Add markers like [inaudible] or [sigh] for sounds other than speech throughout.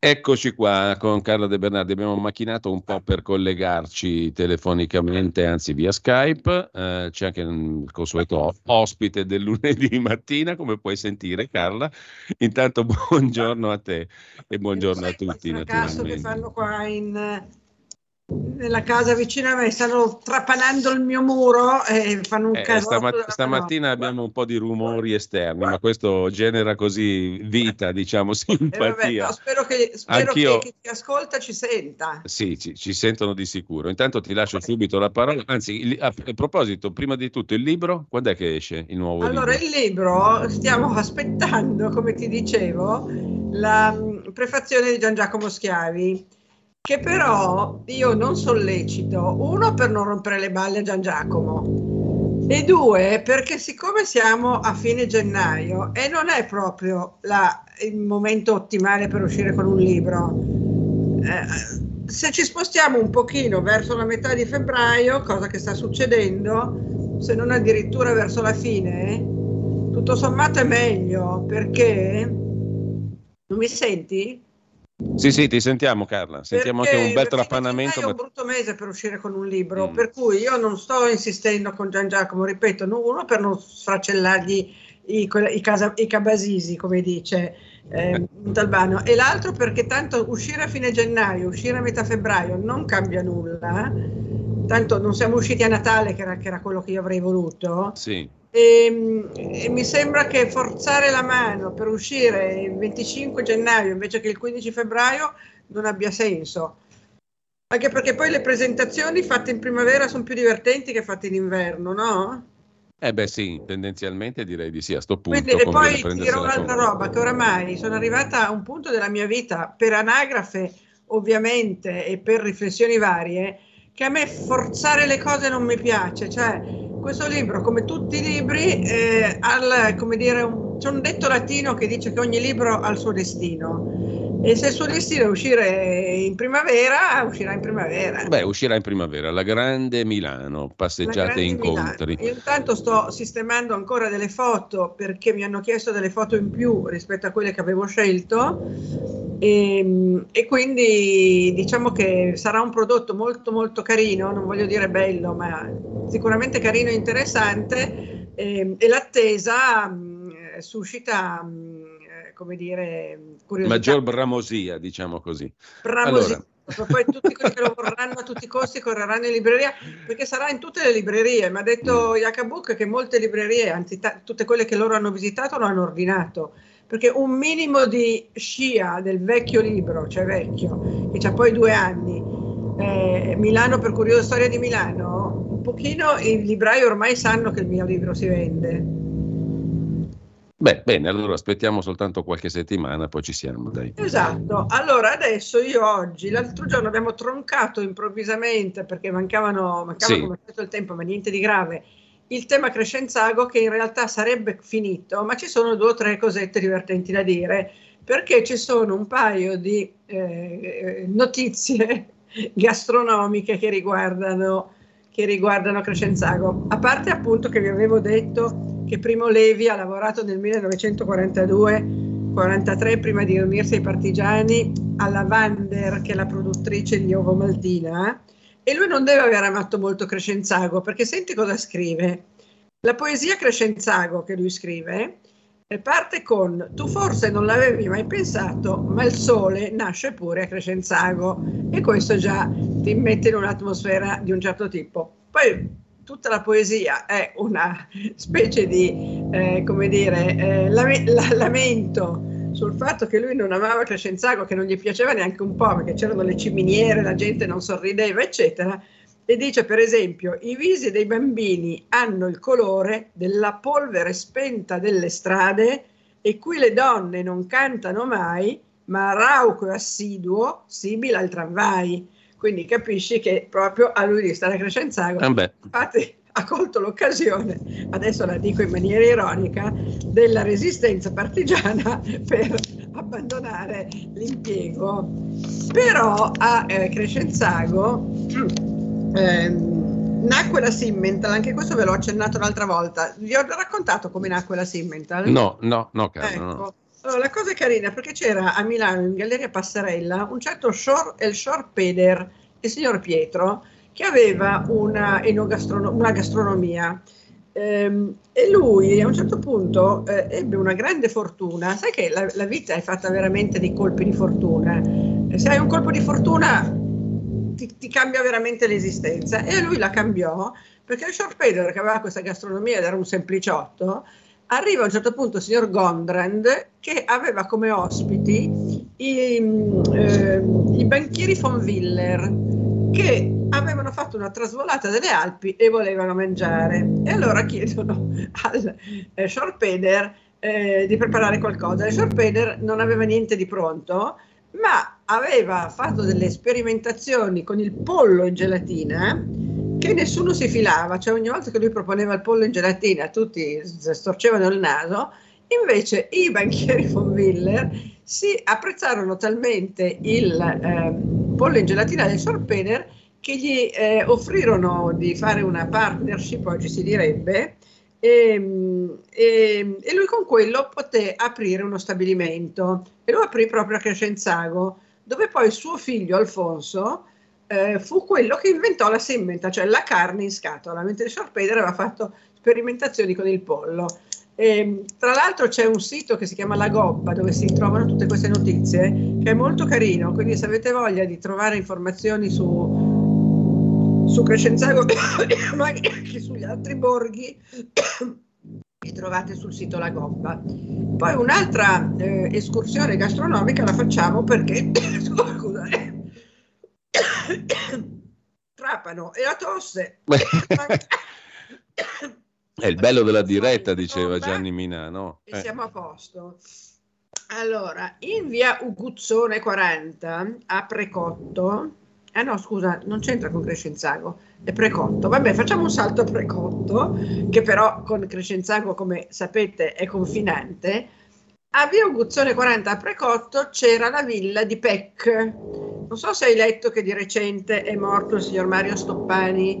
Eccoci qua con Carla De Bernardi, abbiamo macchinato un po' per collegarci telefonicamente, anzi via Skype, eh, c'è anche il consueto ospite del lunedì [laughs] mattina, come puoi sentire Carla. Intanto [laughs] buongiorno a te e buongiorno a tutti. Il caso che fanno qua in nella casa vicino a me stanno trapanando il mio muro e fanno un eh, caso. Stamat- stamattina abbiamo un po' di rumori esterni, ma questo genera così vita, diciamo, simpatia. [laughs] Eh vabbè, no, spero che, spero che chi ti ascolta ci senta. Sì, ci, ci, sentono di sicuro. Intanto ti lascio subito la parola. Anzi, a, proposito, prima di tutto, il libro, quando è che esce il nuovo allora, libro? il libro stiamo [laughs] aspettando, come ti dicevo, la mm, prefazione di Gian Giacomo Schiavi che però io non sollecito, uno per non rompere le balle a Gian Giacomo e due perché siccome siamo a fine gennaio e non è proprio la, il momento ottimale per uscire con un libro, eh, se ci spostiamo un pochino verso la metà di febbraio, cosa che sta succedendo, se non addirittura verso la fine, tutto sommato è meglio perché... Non mi senti? Sì, sì, ti sentiamo Carla, sentiamo Perché anche un bel trapanamento. È un brutto mese per uscire con un libro, mm. per cui io non sto insistendo con Gian Giacomo, ripeto, uno per non sfracellargli i, i, casa, i cabasisi, come dice eh, Montalbano, e l'altro perché tanto uscire a fine gennaio, uscire a metà febbraio non cambia nulla, tanto non siamo usciti a Natale, che era, che era quello che io avrei voluto. Sì. E, ehm, e, mi sembra che forzare la mano per uscire il 25 gennaio invece che il 15 febbraio non abbia senso. Anche perché poi le presentazioni fatte in primavera sono più divertenti che fatte in inverno, no? Eh beh sì, tendenzialmente direi di sì, a sto punto. Quindi, e poi dirò un'altra roba, che oramai sono arrivata a un punto della mia vita, per anagrafe ovviamente e per riflessioni varie, che a me forzare le cose non mi piace, cioè questo libro, come tutti i libri, eh, al, come dire, un, c'è un detto latino che dice che ogni libro ha il suo destino. E se il suo destino è uscire in primavera, uscirà in primavera. Beh, uscirà in primavera, la grande Milano, passeggiate e incontri. Milano. Io intanto sto sistemando ancora delle foto perché mi hanno chiesto delle foto in più rispetto a quelle che avevo scelto e, ehm, e quindi diciamo che sarà un prodotto molto molto carino, non voglio dire bello, ma sicuramente carino e interessante e, e l'attesa mh, suscita mh, come dire curiosità. Maggior bramosia, diciamo così. Bramosia. Allora. Poi tutti quelli che lo vorranno a tutti i costi correranno in libreria perché sarà in tutte le librerie. Mi ha detto mm. Jakabuk che molte librerie, anzi t- tutte quelle che loro hanno visitato, lo hanno ordinato perché un minimo di scia del vecchio libro, cioè vecchio, che ha poi due anni, eh, Milano per curiosa storia di Milano, un pochino i librai ormai sanno che il mio libro si vende. Beh, bene, allora aspettiamo soltanto qualche settimana, poi ci siamo, dai. Esatto, allora adesso io oggi, l'altro giorno abbiamo troncato improvvisamente perché mancavano, mancava sì. come il tempo, ma niente di grave, il tema Crescenzago che in realtà sarebbe finito, ma ci sono due o tre cosette divertenti da dire, perché ci sono un paio di eh, notizie [laughs] gastronomiche che riguardano, che riguardano Crescenzago. A parte appunto che vi avevo detto che Primo Levi ha lavorato nel 1942-43 prima di unirsi ai partigiani alla Vander, che è la produttrice di Ovo Maltina, e lui non deve aver amato molto Crescenzago, perché senti cosa scrive. La poesia Crescenzago che lui scrive parte con tu forse non l'avevi mai pensato, ma il sole nasce pure a Crescenzago e questo già ti mette in un'atmosfera di un certo tipo. Poi tutta la poesia è una [laughs] specie di, eh, come dire, eh, lamento sul fatto che lui non amava Crescenzago, che non gli piaceva neanche un po', perché c'erano le ciminiere, la gente non sorrideva, eccetera, e dice per esempio i visi dei bambini hanno il colore della polvere spenta delle strade e qui le donne non cantano mai, ma rauco e assiduo simile al tramvai. quindi capisci che proprio a lui di stare a Crescenzago. Eh Infatti ha colto l'occasione, adesso la dico in maniera ironica, della resistenza partigiana [laughs] per abbandonare l'impiego. Però a eh, Crescenzago [clears throat] eh, nacque la Simmental, anche questo ve l'ho accennato l'altra volta. Vi ho raccontato come nacque la Simmental? No, no, no, caro, ecco. no. Allora, la cosa è carina perché c'era a Milano in Galleria Passarella un certo Shor, El Shor Peder, il signor Pietro, che aveva una, una gastronomia. Ehm, e lui a un certo punto eh, ebbe una grande fortuna. Sai che la, la, vita è fatta veramente di colpi di fortuna. Se hai un colpo di fortuna ti, ti cambia veramente l'esistenza. E lui la cambiò perché il Short Peder, che aveva questa gastronomia ed era un sempliciotto, arriva a un certo punto il signor Gondrand che aveva come ospiti i, eh, i banchieri von Willer che avevano fatto una trasvolata delle Alpi e volevano mangiare. E allora chiedono al eh, Schorpeder eh, di preparare qualcosa. Il Schorpeder non aveva niente di pronto ma aveva fatto delle sperimentazioni con il pollo in gelatina che nessuno si filava, cioè ogni volta che lui proponeva il pollo in gelatina tutti storcevano il naso, invece i banchieri von Willer si apprezzarono talmente il eh, pollo in gelatina del Sorpener che gli eh, offrirono di fare una partnership, oggi si direbbe, e, e, e, lui con quello poté aprire uno stabilimento e lo aprì proprio a Crescenzago, dove poi suo figlio Alfonso eh, fu quello che inventò la semmenta, cioè la carne in scatola, mentre Schorpeder aveva fatto sperimentazioni con il pollo. E, tra l'altro c'è un sito che si chiama La Gobba dove si trovano tutte queste notizie che è molto carino, quindi se avete voglia di trovare informazioni su, su Crescenzago [coughs] ma anche sugli altri borghi [coughs] li trovate sul sito La Gobba. Poi un'altra eh, escursione gastronomica la facciamo perché [coughs] scusa, eh, Trapano e la tosse. È il bello della diretta, diceva Gianni Minà, no? E eh. siamo a posto. Allora, in via Uguzzone 40 a Precotto, ah no scusa, non c'entra con Crescenzago, è Precotto. Vabbè, facciamo un salto a Precotto, che però con Crescenzago, come sapete, è confinante. A via Uguzzone 40 a Precotto c'era la villa di Peck. Non so se hai letto che di recente è morto il signor Mario Stoppani,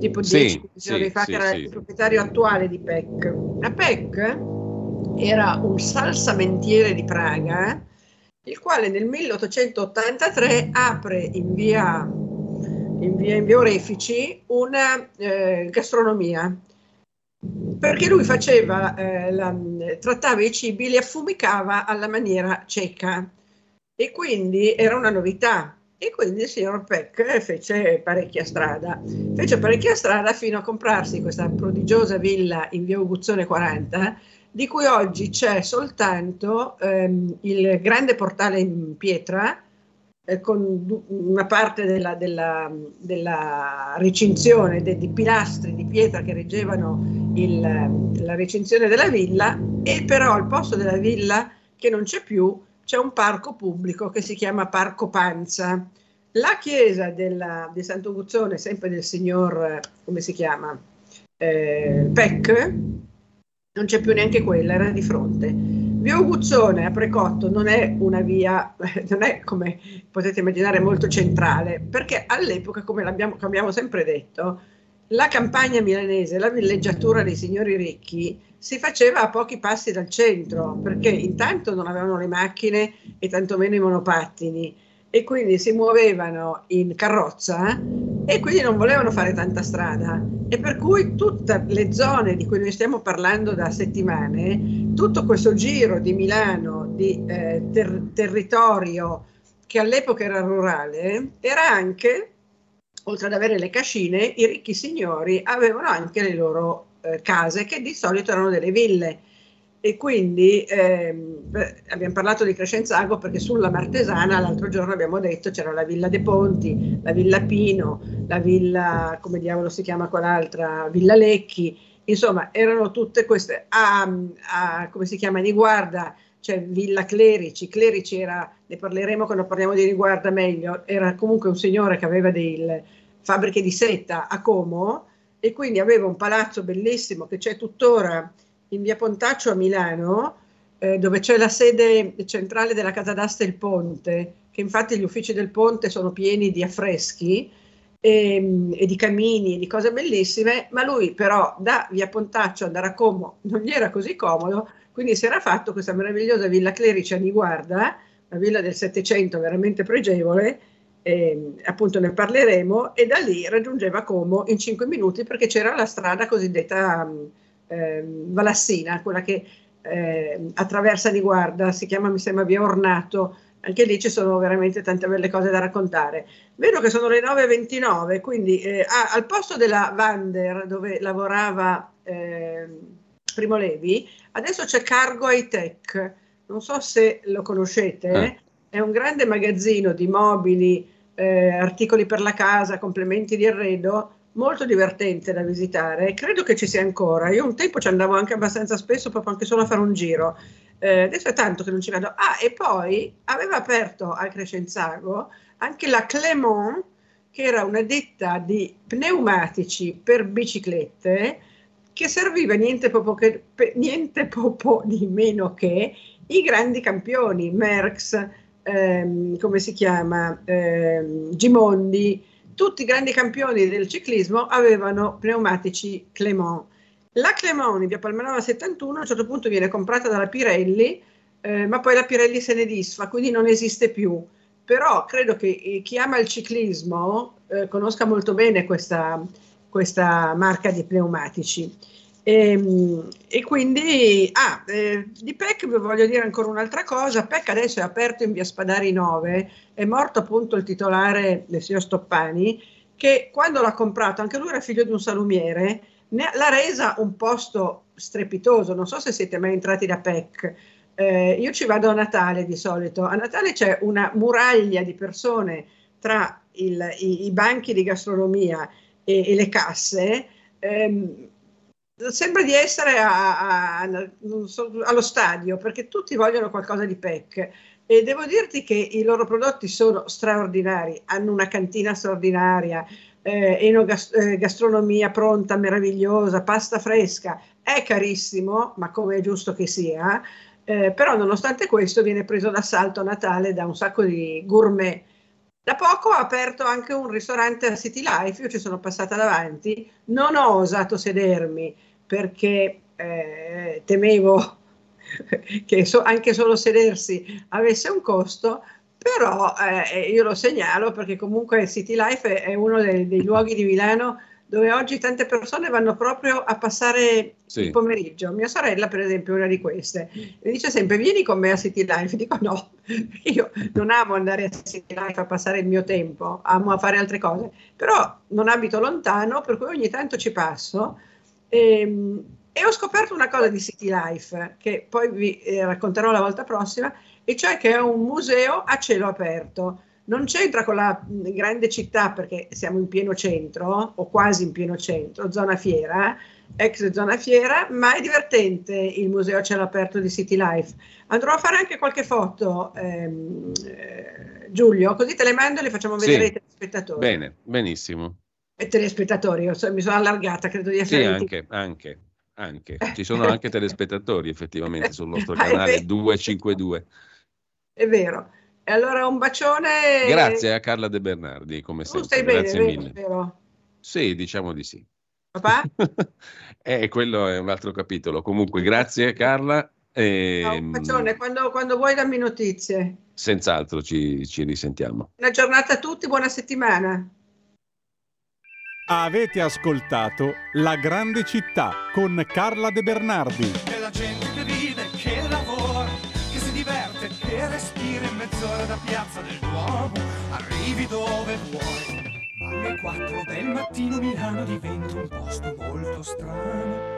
tipo 10 sì, giorni sì, fa, sì, che era il proprietario attuale di Peck. La Peck era un salsamentiere di Praga, il quale nel 1883 apre in via, in via, in via Orefici una eh, gastronomia. Perché lui faceva, eh, la, trattava i cibi, li affumicava alla maniera cieca. E quindi era una novità. E quindi il signor Peck fece parecchia strada, fece parecchia strada fino a comprarsi questa prodigiosa villa in via Uguzzone 40, di cui oggi c'è soltanto ehm, il grande portale in pietra, eh, con una parte della, della, della recinzione dei, dei pilastri di pietra che reggevano il, la recinzione della villa, e però al posto della villa che non c'è più c'è un parco pubblico che si chiama Parco Panza. La chiesa della, di Sant'Uguzzone, sempre del signor, come si chiama, eh, Peck, non c'è più neanche quella, era di fronte. Via Uguzzone a Precotto non è una via, [laughs] non è come potete immaginare molto centrale, perché all'epoca, come abbiamo sempre detto, la campagna milanese, la villeggiatura dei signori ricchi si faceva a pochi passi dal centro, perché intanto non avevano le macchine e tantomeno i monopattini e quindi si muovevano in carrozza e quindi non volevano fare tanta strada. E per cui tutte le zone di cui noi stiamo parlando da settimane, tutto questo giro di Milano, di eh, ter- territorio che all'epoca era rurale, era anche, oltre ad avere le cascine, i ricchi signori avevano anche le loro eh, case che di solito erano delle ville e quindi ehm, abbiamo parlato di Crescenzago perché sulla Martesana l'altro giorno abbiamo detto c'era la Villa De Ponti, la Villa Pino, la Villa, come diavolo si chiama quell'altra, Villa Lecchi, insomma erano tutte queste, a, a, come si chiama, di guarda, cioè Villa Clerici, Clerici era ne parleremo quando parliamo di riguarda meglio, era comunque un signore che aveva delle fabbriche di seta a Como e quindi aveva un palazzo bellissimo che c'è tuttora in via Pontaccio a Milano, eh, dove c'è la sede centrale della Casa d'Asta Il Ponte, che infatti gli uffici del Ponte sono pieni di affreschi e, ehm, e, di camini e di cose bellissime, ma lui però da via Pontaccio andare a Como non gli era così comodo, quindi si era fatto questa meravigliosa villa Clerici a Niguarda, una villa del Settecento veramente pregevole, eh, appunto ne parleremo, e da lì raggiungeva Como in cinque minuti perché c'era la strada cosiddetta eh, Valassina, quella che eh, attraversa Niguarda, si chiama mi sembra via Ornato, anche lì ci sono veramente tante belle cose da raccontare. Vedo che sono le 9.29, quindi eh, ah, al posto della Vander dove lavorava eh, Primo Levi, adesso c'è Cargo High Tech, non so se lo conoscete, eh. è un grande magazzino di mobili, eh, articoli per la casa, complementi di arredo, molto divertente da visitare, credo che ci sia ancora. Io un tempo ci andavo anche abbastanza spesso, proprio anche solo a fare un giro. Eh, adesso è tanto che non ci vado. Ah, e poi aveva aperto a Crescenzago anche la Clément, che era una ditta di pneumatici per biciclette che serviva niente poco, che, niente poco di meno che i grandi campioni, Merckx, ehm, come si chiama, ehm, Gimondi, tutti i grandi campioni del ciclismo avevano pneumatici Clément. La Clément in via Palmanova 71 a un certo punto viene comprata dalla Pirelli, eh, ma poi la Pirelli se ne disfa, quindi non esiste più. Però credo che eh, chi ama il ciclismo eh, conosca molto bene questa, questa marca di pneumatici. E, ehm, e quindi, ah, eh, di PEC vi voglio dire ancora un'altra cosa, PEC adesso è aperto in via Spadari 9, è morto appunto il titolare del signor Stoppani, che quando l'ha comprato, anche lui era figlio di un salumiere, ne, l'ha resa un posto strepitoso, non so se siete mai entrati da PEC, eh, io ci vado a Natale di solito, a Natale c'è una muraglia di persone tra il, i, i, banchi di gastronomia e, e le casse, ehm, sembra di essere a, a, so, allo stadio perché tutti vogliono qualcosa di PEC e devo dirti che i loro prodotti sono straordinari, hanno una cantina straordinaria, eh, enogastronomia pronta, meravigliosa, pasta fresca, è carissimo, ma come è giusto che sia, eh, però nonostante questo viene preso d'assalto a Natale da un sacco di gourmet. Da poco ha aperto anche un ristorante a City Life, io ci sono passata davanti, non ho osato sedermi perché eh, temevo [laughs] che so, anche solo sedersi avesse un costo, però eh, io lo segnalo perché comunque City Life è, è uno dei, dei, luoghi di Milano dove oggi tante persone vanno proprio a passare sì. il pomeriggio. Mia sorella, per esempio, è una di queste. Mi dice sempre: Vieni con me a City Life. [laughs] Dico no, io non amo andare a City Life a passare il mio tempo, amo a fare altre cose, però non abito lontano, per cui ogni tanto ci passo. E, ehm, e ho scoperto una cosa di City Life che poi vi eh, racconterò la volta prossima, e cioè che è un museo a cielo aperto. Non c'entra con la grande città perché siamo in pieno centro o quasi in pieno centro, zona fiera, ex zona fiera, ma è divertente il museo a cielo aperto di City Life. Andrò a fare anche qualche foto, ehm, eh, Giulio, così te le mando e le facciamo vedere sì. ai telespettatori. Bene, benissimo. E telespettatori, io so, mi sono allargata, credo di essere... Sì, anche, anche anche. Ci [laughs] sono anche telespettatori effettivamente sul nostro [laughs] canale 252. È vero. E allora un bacione. Grazie a Carla De Bernardi, come tu sempre. Stai Grazie bene, mille. Vero? Sì, diciamo di sì. Papà? [laughs] eh, quello è un altro capitolo. Comunque, grazie Carla. E... No, un ehm, bacione, quando, quando, vuoi dammi notizie. Senz'altro ci, ci risentiamo. Una giornata a tutti, buona settimana. Avete ascoltato La grande città con Carla De Bernardi. E la gente che vive, respira in mezz'ora da piazza del Duomo, arrivi dove vuoi. Alle 4 del mattino Milano diventa un posto molto strano